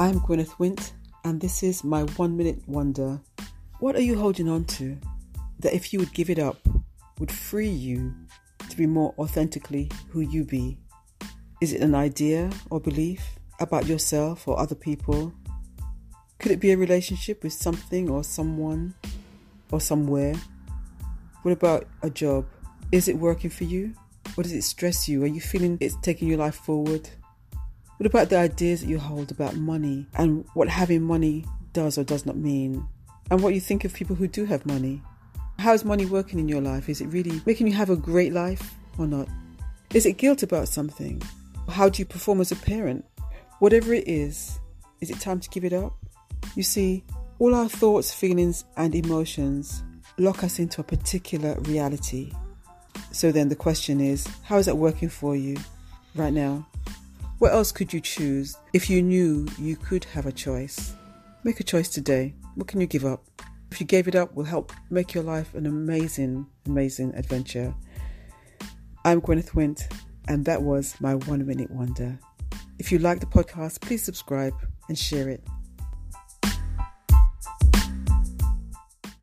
I'm Gwyneth Wint, and this is my one minute wonder. What are you holding on to that if you would give it up, would free you to be more authentically who you be? Is it an idea or belief about yourself or other people? Could it be a relationship with something or someone or somewhere? What about a job? Is it working for you? Or does it stress you? Are you feeling it's taking your life forward? What about the ideas that you hold about money and what having money does or does not mean? And what you think of people who do have money? How is money working in your life? Is it really making you have a great life or not? Is it guilt about something? How do you perform as a parent? Whatever it is, is it time to give it up? You see, all our thoughts, feelings, and emotions lock us into a particular reality. So then the question is, how is that working for you right now? What else could you choose if you knew you could have a choice? Make a choice today. What can you give up? If you gave it up, will help make your life an amazing, amazing adventure. I'm Gwyneth Wint, and that was my one minute wonder. If you like the podcast, please subscribe and share it.